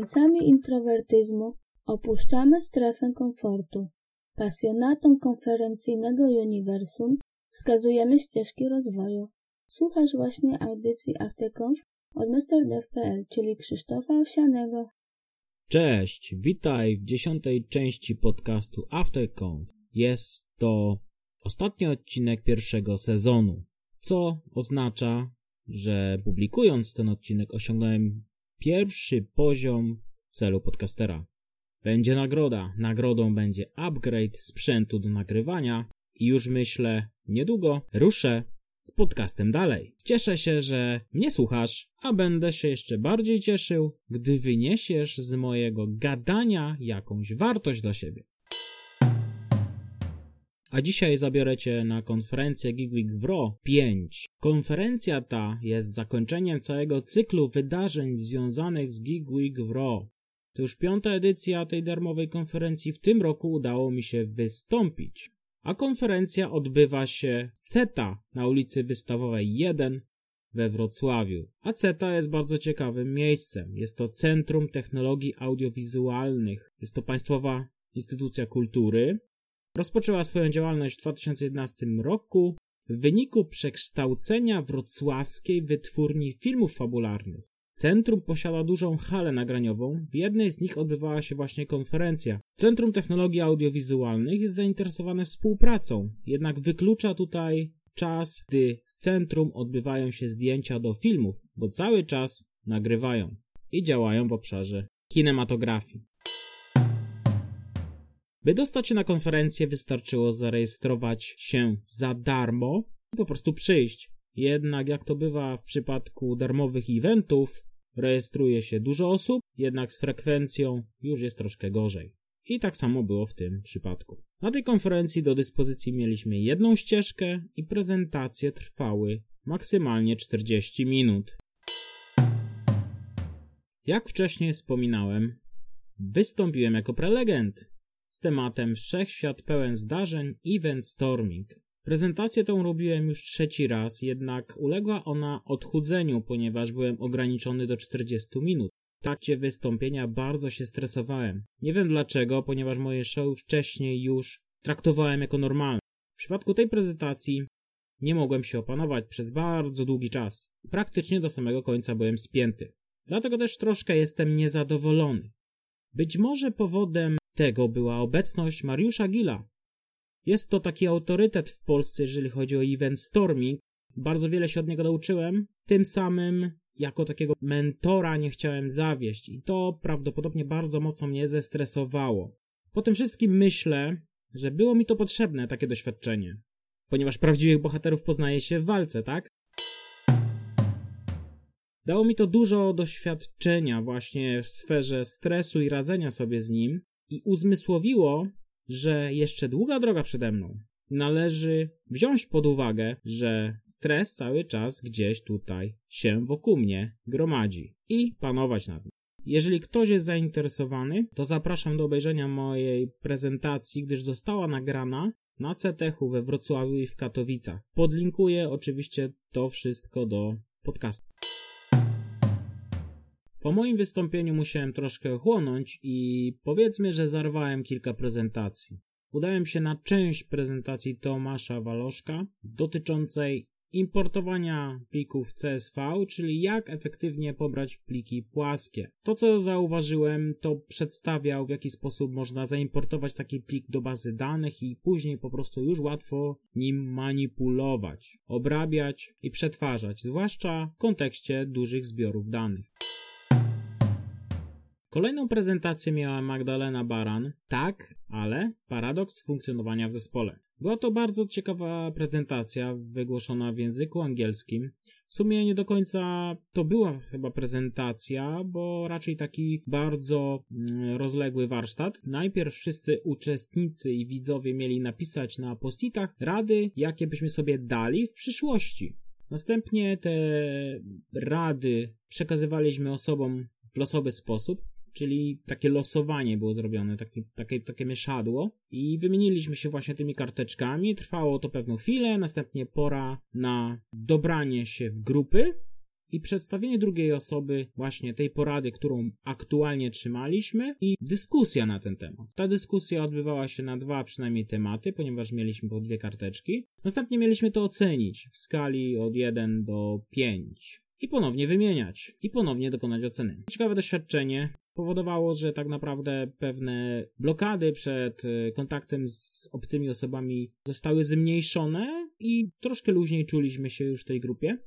granicami introwertyzmu opuszczamy strefę komfortu. Pasjonatom konferencyjnego uniwersum wskazujemy ścieżki rozwoju. Słuchasz właśnie audycji Afterconf od MrDev.pl, czyli Krzysztofa Owsianego. Cześć, witaj w dziesiątej części podcastu Afterconf. Jest to ostatni odcinek pierwszego sezonu, co oznacza, że publikując ten odcinek osiągnąłem pierwszy poziom celu podcastera. Będzie nagroda. Nagrodą będzie upgrade sprzętu do nagrywania i już myślę, niedługo ruszę z podcastem dalej. Cieszę się, że mnie słuchasz, a będę się jeszcze bardziej cieszył, gdy wyniesiesz z mojego gadania jakąś wartość dla siebie. A dzisiaj zabiorę Cię na konferencję Gigwig Wro 5. Konferencja ta jest zakończeniem całego cyklu wydarzeń związanych z Gigwig Wro. To już piąta edycja tej darmowej konferencji. W tym roku udało mi się wystąpić. A konferencja odbywa się CETA na ulicy Wystawowej 1 we Wrocławiu. A CETA jest bardzo ciekawym miejscem. Jest to Centrum Technologii Audiowizualnych. Jest to państwowa instytucja kultury. Rozpoczęła swoją działalność w 2011 roku w wyniku przekształcenia wrocławskiej wytwórni filmów fabularnych. Centrum posiada dużą halę nagraniową. W jednej z nich odbywała się właśnie konferencja. Centrum Technologii Audiowizualnych jest zainteresowane współpracą, jednak wyklucza tutaj czas, gdy w centrum odbywają się zdjęcia do filmów, bo cały czas nagrywają i działają w obszarze kinematografii. By dostać się na konferencję wystarczyło zarejestrować się za darmo i po prostu przyjść. Jednak jak to bywa w przypadku darmowych eventów, rejestruje się dużo osób, jednak z frekwencją już jest troszkę gorzej. I tak samo było w tym przypadku. Na tej konferencji do dyspozycji mieliśmy jedną ścieżkę i prezentacje trwały maksymalnie 40 minut. Jak wcześniej wspominałem, wystąpiłem jako prelegent z tematem Wszechświat pełen zdarzeń Event Storming. Prezentację tą robiłem już trzeci raz, jednak uległa ona odchudzeniu, ponieważ byłem ograniczony do 40 minut. W trakcie wystąpienia bardzo się stresowałem. Nie wiem dlaczego, ponieważ moje show wcześniej już traktowałem jako normalne. W przypadku tej prezentacji nie mogłem się opanować przez bardzo długi czas. Praktycznie do samego końca byłem spięty. Dlatego też troszkę jestem niezadowolony. Być może powodem tego była obecność Mariusza Gila, jest to taki autorytet w Polsce, jeżeli chodzi o event storming. Bardzo wiele się od niego nauczyłem. Tym samym jako takiego mentora nie chciałem zawieść i to prawdopodobnie bardzo mocno mnie zestresowało. Po tym wszystkim myślę, że było mi to potrzebne, takie doświadczenie. Ponieważ prawdziwych bohaterów poznaje się w walce, tak? Dało mi to dużo doświadczenia właśnie w sferze stresu i radzenia sobie z nim i uzmysłowiło, że jeszcze długa droga przede mną. Należy wziąć pod uwagę, że stres cały czas gdzieś tutaj się wokół mnie gromadzi i panować nad nim. Jeżeli ktoś jest zainteresowany, to zapraszam do obejrzenia mojej prezentacji, gdyż została nagrana na CTH we Wrocławiu i w Katowicach. Podlinkuję oczywiście to wszystko do podcastu. Po moim wystąpieniu musiałem troszkę chłonąć i powiedzmy, że zarwałem kilka prezentacji. Udałem się na część prezentacji Tomasza Waloszka dotyczącej importowania plików CSV, czyli jak efektywnie pobrać pliki płaskie. To co zauważyłem, to przedstawiał w jaki sposób można zaimportować taki plik do bazy danych i później po prostu już łatwo nim manipulować, obrabiać i przetwarzać, zwłaszcza w kontekście dużych zbiorów danych. Kolejną prezentację miała Magdalena Baran. Tak, ale paradoks funkcjonowania w zespole. Była to bardzo ciekawa prezentacja, wygłoszona w języku angielskim. W sumie nie do końca to była chyba prezentacja, bo raczej taki bardzo mm, rozległy warsztat. Najpierw wszyscy uczestnicy i widzowie mieli napisać na postitach rady, jakie byśmy sobie dali w przyszłości. Następnie te rady przekazywaliśmy osobom w losowy sposób czyli takie losowanie było zrobione, takie, takie, takie mieszadło i wymieniliśmy się właśnie tymi karteczkami, trwało to pewną chwilę, następnie pora na dobranie się w grupy i przedstawienie drugiej osoby właśnie tej porady, którą aktualnie trzymaliśmy i dyskusja na ten temat. Ta dyskusja odbywała się na dwa przynajmniej tematy, ponieważ mieliśmy po dwie karteczki. Następnie mieliśmy to ocenić w skali od 1 do 5 i ponownie wymieniać i ponownie dokonać oceny. Ciekawe doświadczenie powodowało, że tak naprawdę pewne blokady przed e, kontaktem z obcymi osobami zostały zmniejszone i troszkę luźniej czuliśmy się już w tej grupie.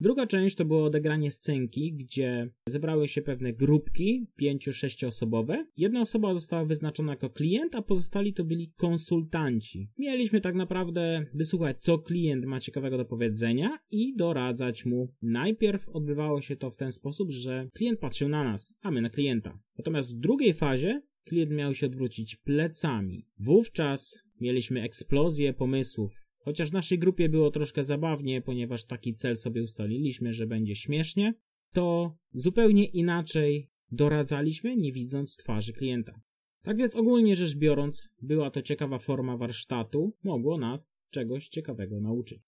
Druga część to było odegranie scenki, gdzie zebrały się pewne grupki, pięciu, sześcioosobowe. Jedna osoba została wyznaczona jako klient, a pozostali to byli konsultanci. Mieliśmy tak naprawdę wysłuchać, co klient ma ciekawego do powiedzenia i doradzać mu. Najpierw odbywało się to w ten sposób, że klient patrzył na nas, a my na klienta. Natomiast w drugiej fazie klient miał się odwrócić plecami. Wówczas mieliśmy eksplozję pomysłów Chociaż w naszej grupie było troszkę zabawnie, ponieważ taki cel sobie ustaliliśmy, że będzie śmiesznie, to zupełnie inaczej doradzaliśmy, nie widząc twarzy klienta. Tak więc ogólnie rzecz biorąc, była to ciekawa forma warsztatu, mogło nas czegoś ciekawego nauczyć.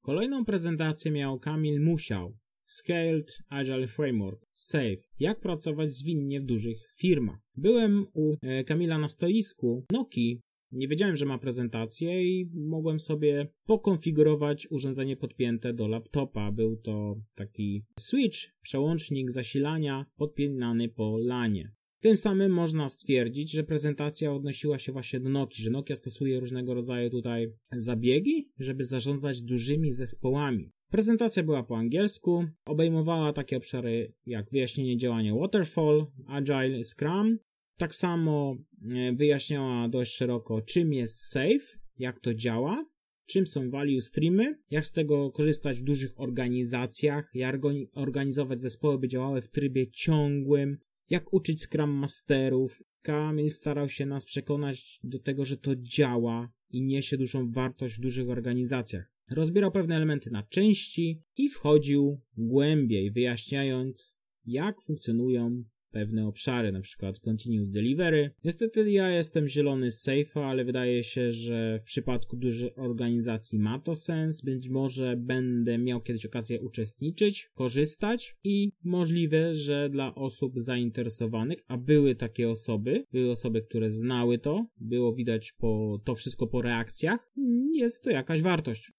Kolejną prezentację miał Kamil Musiał. Scaled Agile Framework, SAFE. Jak pracować zwinnie w dużych firmach. Byłem u e, Kamila na stoisku Noki nie wiedziałem, że ma prezentację i mogłem sobie pokonfigurować urządzenie podpięte do laptopa. Był to taki switch, przełącznik zasilania podpinany po lanie. Tym samym można stwierdzić, że prezentacja odnosiła się właśnie do Nokia, że Nokia stosuje różnego rodzaju tutaj zabiegi, żeby zarządzać dużymi zespołami. Prezentacja była po angielsku, obejmowała takie obszary jak wyjaśnienie działania Waterfall, Agile, Scrum, tak samo e, wyjaśniała dość szeroko, czym jest Safe, jak to działa, czym są value streamy, jak z tego korzystać w dużych organizacjach, jak organizować zespoły, by działały w trybie ciągłym, jak uczyć Scrum Masterów. Kamil starał się nas przekonać do tego, że to działa i niesie dużą wartość w dużych organizacjach. Rozbierał pewne elementy na części i wchodził głębiej, wyjaśniając, jak funkcjonują pewne obszary, na przykład continuous delivery. Niestety ja jestem zielony z safe'a, ale wydaje się, że w przypadku dużej organizacji ma to sens. Być może będę miał kiedyś okazję uczestniczyć, korzystać i możliwe, że dla osób zainteresowanych, a były takie osoby, były osoby, które znały to, było widać po to wszystko po reakcjach, jest to jakaś wartość.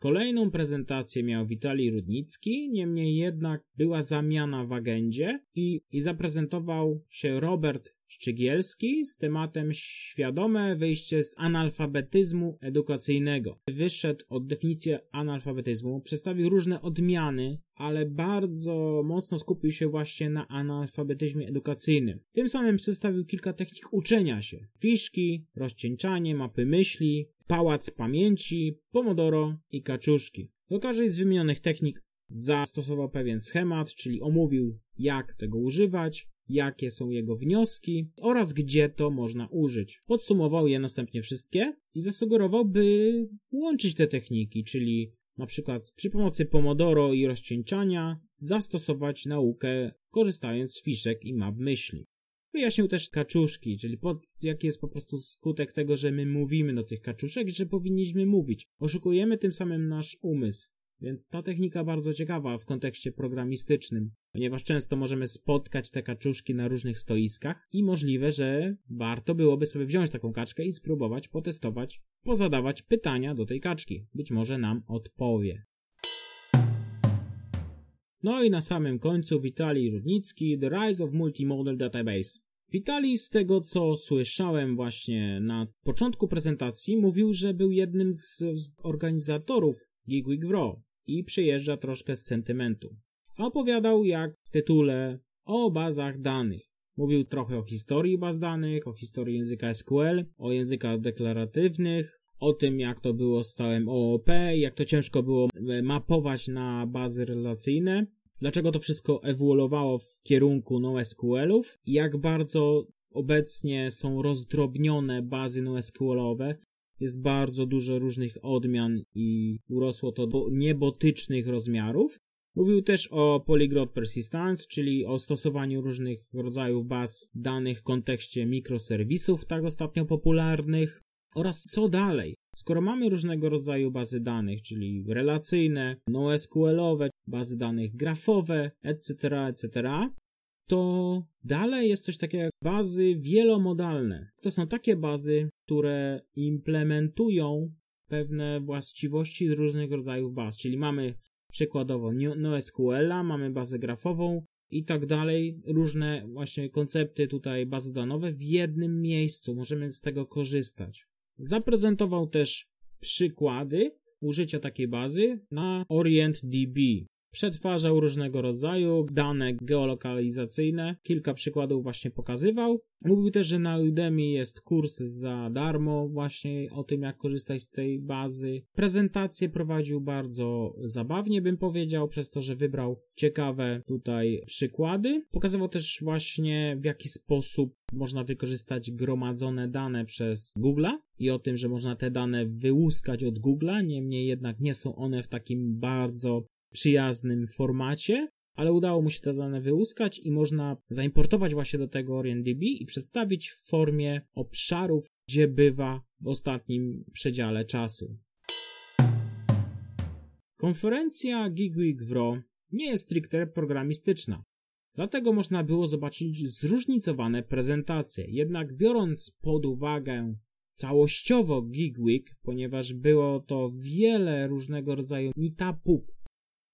Kolejną prezentację miał Witalij Rudnicki, niemniej jednak była zamiana w agendzie i, i zaprezentował się Robert Szczygielski z tematem świadome wyjście z analfabetyzmu edukacyjnego. Wyszedł od definicji analfabetyzmu, przedstawił różne odmiany, ale bardzo mocno skupił się właśnie na analfabetyzmie edukacyjnym. Tym samym przedstawił kilka technik uczenia się. Fiszki, rozcieńczanie, mapy myśli, pałac pamięci, pomodoro i kaczuszki. Do każdej z wymienionych technik zastosował pewien schemat, czyli omówił jak tego używać, jakie są jego wnioski oraz gdzie to można użyć. Podsumował je następnie wszystkie i zasugerował, by łączyć te techniki, czyli na przykład przy pomocy pomodoro i rozcieńczania zastosować naukę korzystając z fiszek i map myśli. Wyjaśnił też kaczuszki, czyli pod, jaki jest po prostu skutek tego, że my mówimy do tych kaczuszek, że powinniśmy mówić. Oszukujemy tym samym nasz umysł. Więc ta technika bardzo ciekawa w kontekście programistycznym, ponieważ często możemy spotkać te kaczuszki na różnych stoiskach i możliwe, że warto byłoby sobie wziąć taką kaczkę i spróbować potestować, pozadawać pytania do tej kaczki. Być może nam odpowie. No i na samym końcu Witalij Rudnicki, The Rise of Multimodal Database. Witalij z tego co słyszałem właśnie na początku prezentacji mówił, że był jednym z, z organizatorów Gig Grow i przyjeżdża troszkę z sentymentu. Opowiadał jak w tytule o bazach danych. Mówił trochę o historii baz danych, o historii języka SQL, o językach deklaratywnych, o tym jak to było z całym OOP, jak to ciężko było e, mapować na bazy relacyjne, dlaczego to wszystko ewoluowało w kierunku NoSQL-ów jak bardzo obecnie są rozdrobnione bazy NoSQL-owe jest bardzo dużo różnych odmian i urosło to do niebotycznych rozmiarów. Mówił też o Polyglot Persistence, czyli o stosowaniu różnych rodzajów baz danych w kontekście mikroserwisów, tak ostatnio popularnych, oraz co dalej. Skoro mamy różnego rodzaju bazy danych, czyli relacyjne, NoSQL-owe, bazy danych grafowe, etc., etc., to dalej jest coś takiego jak bazy wielomodalne. To są takie bazy, które implementują pewne właściwości różnych rodzajów baz, czyli mamy przykładowo NoSQL-a, mamy bazę grafową i tak dalej, różne właśnie koncepty tutaj bazy danowe w jednym miejscu, możemy z tego korzystać. Zaprezentował też przykłady użycia takiej bazy na OrientDB. Przetwarzał różnego rodzaju dane geolokalizacyjne. Kilka przykładów właśnie pokazywał. Mówił też, że na Udemy jest kurs za darmo właśnie o tym, jak korzystać z tej bazy. Prezentację prowadził bardzo zabawnie, bym powiedział, przez to, że wybrał ciekawe tutaj przykłady. Pokazywał też właśnie, w jaki sposób można wykorzystać gromadzone dane przez Google'a i o tym, że można te dane wyłuskać od Google'a, niemniej jednak nie są one w takim bardzo przyjaznym formacie, ale udało mu się te dane wyłuskać i można zaimportować właśnie do tego OrientDB i przedstawić w formie obszarów, gdzie bywa w ostatnim przedziale czasu. Konferencja GigWeek w nie jest stricte programistyczna. Dlatego można było zobaczyć zróżnicowane prezentacje. Jednak biorąc pod uwagę całościowo GigWeek, ponieważ było to wiele różnego rodzaju meetupów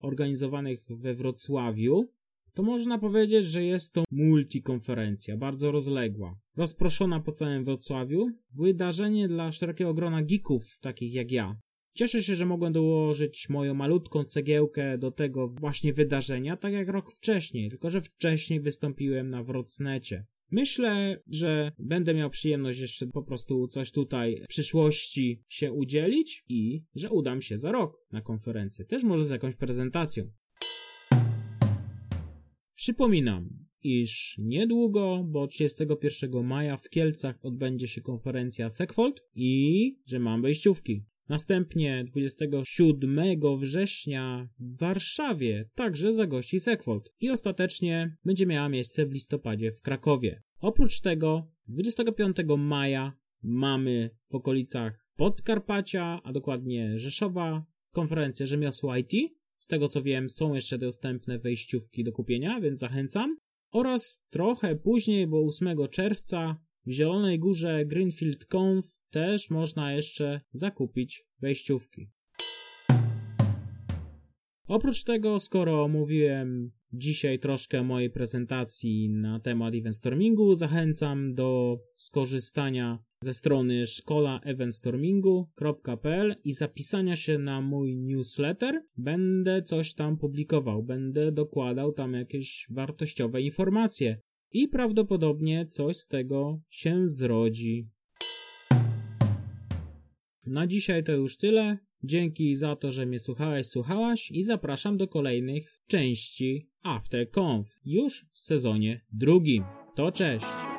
organizowanych we Wrocławiu, to można powiedzieć, że jest to multikonferencja, bardzo rozległa, rozproszona po całym Wrocławiu, wydarzenie dla szerokiego grona geeków, takich jak ja. Cieszę się, że mogłem dołożyć moją malutką cegiełkę do tego właśnie wydarzenia, tak jak rok wcześniej, tylko że wcześniej wystąpiłem na Wrocnecie. Myślę, że będę miał przyjemność jeszcze po prostu coś tutaj w przyszłości się udzielić i że udam się za rok na konferencję, też może z jakąś prezentacją. Przypominam, iż niedługo, bo 31 maja w Kielcach odbędzie się konferencja Sekfold i że mam wejściówki. Następnie 27 września w Warszawie także zagości Sekwold i ostatecznie będzie miała miejsce w listopadzie w Krakowie. Oprócz tego 25 maja mamy w okolicach Podkarpacia, a dokładnie Rzeszowa, konferencję Rzemiosło IT. Z tego co wiem, są jeszcze dostępne wejściówki do kupienia, więc zachęcam. Oraz trochę później, bo 8 czerwca w Zielonej Górze Greenfield Conf też można jeszcze zakupić wejściówki. Oprócz tego, skoro omówiłem dzisiaj troszkę mojej prezentacji na temat eventstormingu, zachęcam do skorzystania ze strony szkolaeventstormingu.pl i zapisania się na mój newsletter. Będę coś tam publikował, będę dokładał tam jakieś wartościowe informacje i prawdopodobnie coś z tego się zrodzi. Na dzisiaj to już tyle. Dzięki za to, że mnie słuchałeś, słuchałaś i zapraszam do kolejnych części AfterConf już w sezonie drugim. To cześć!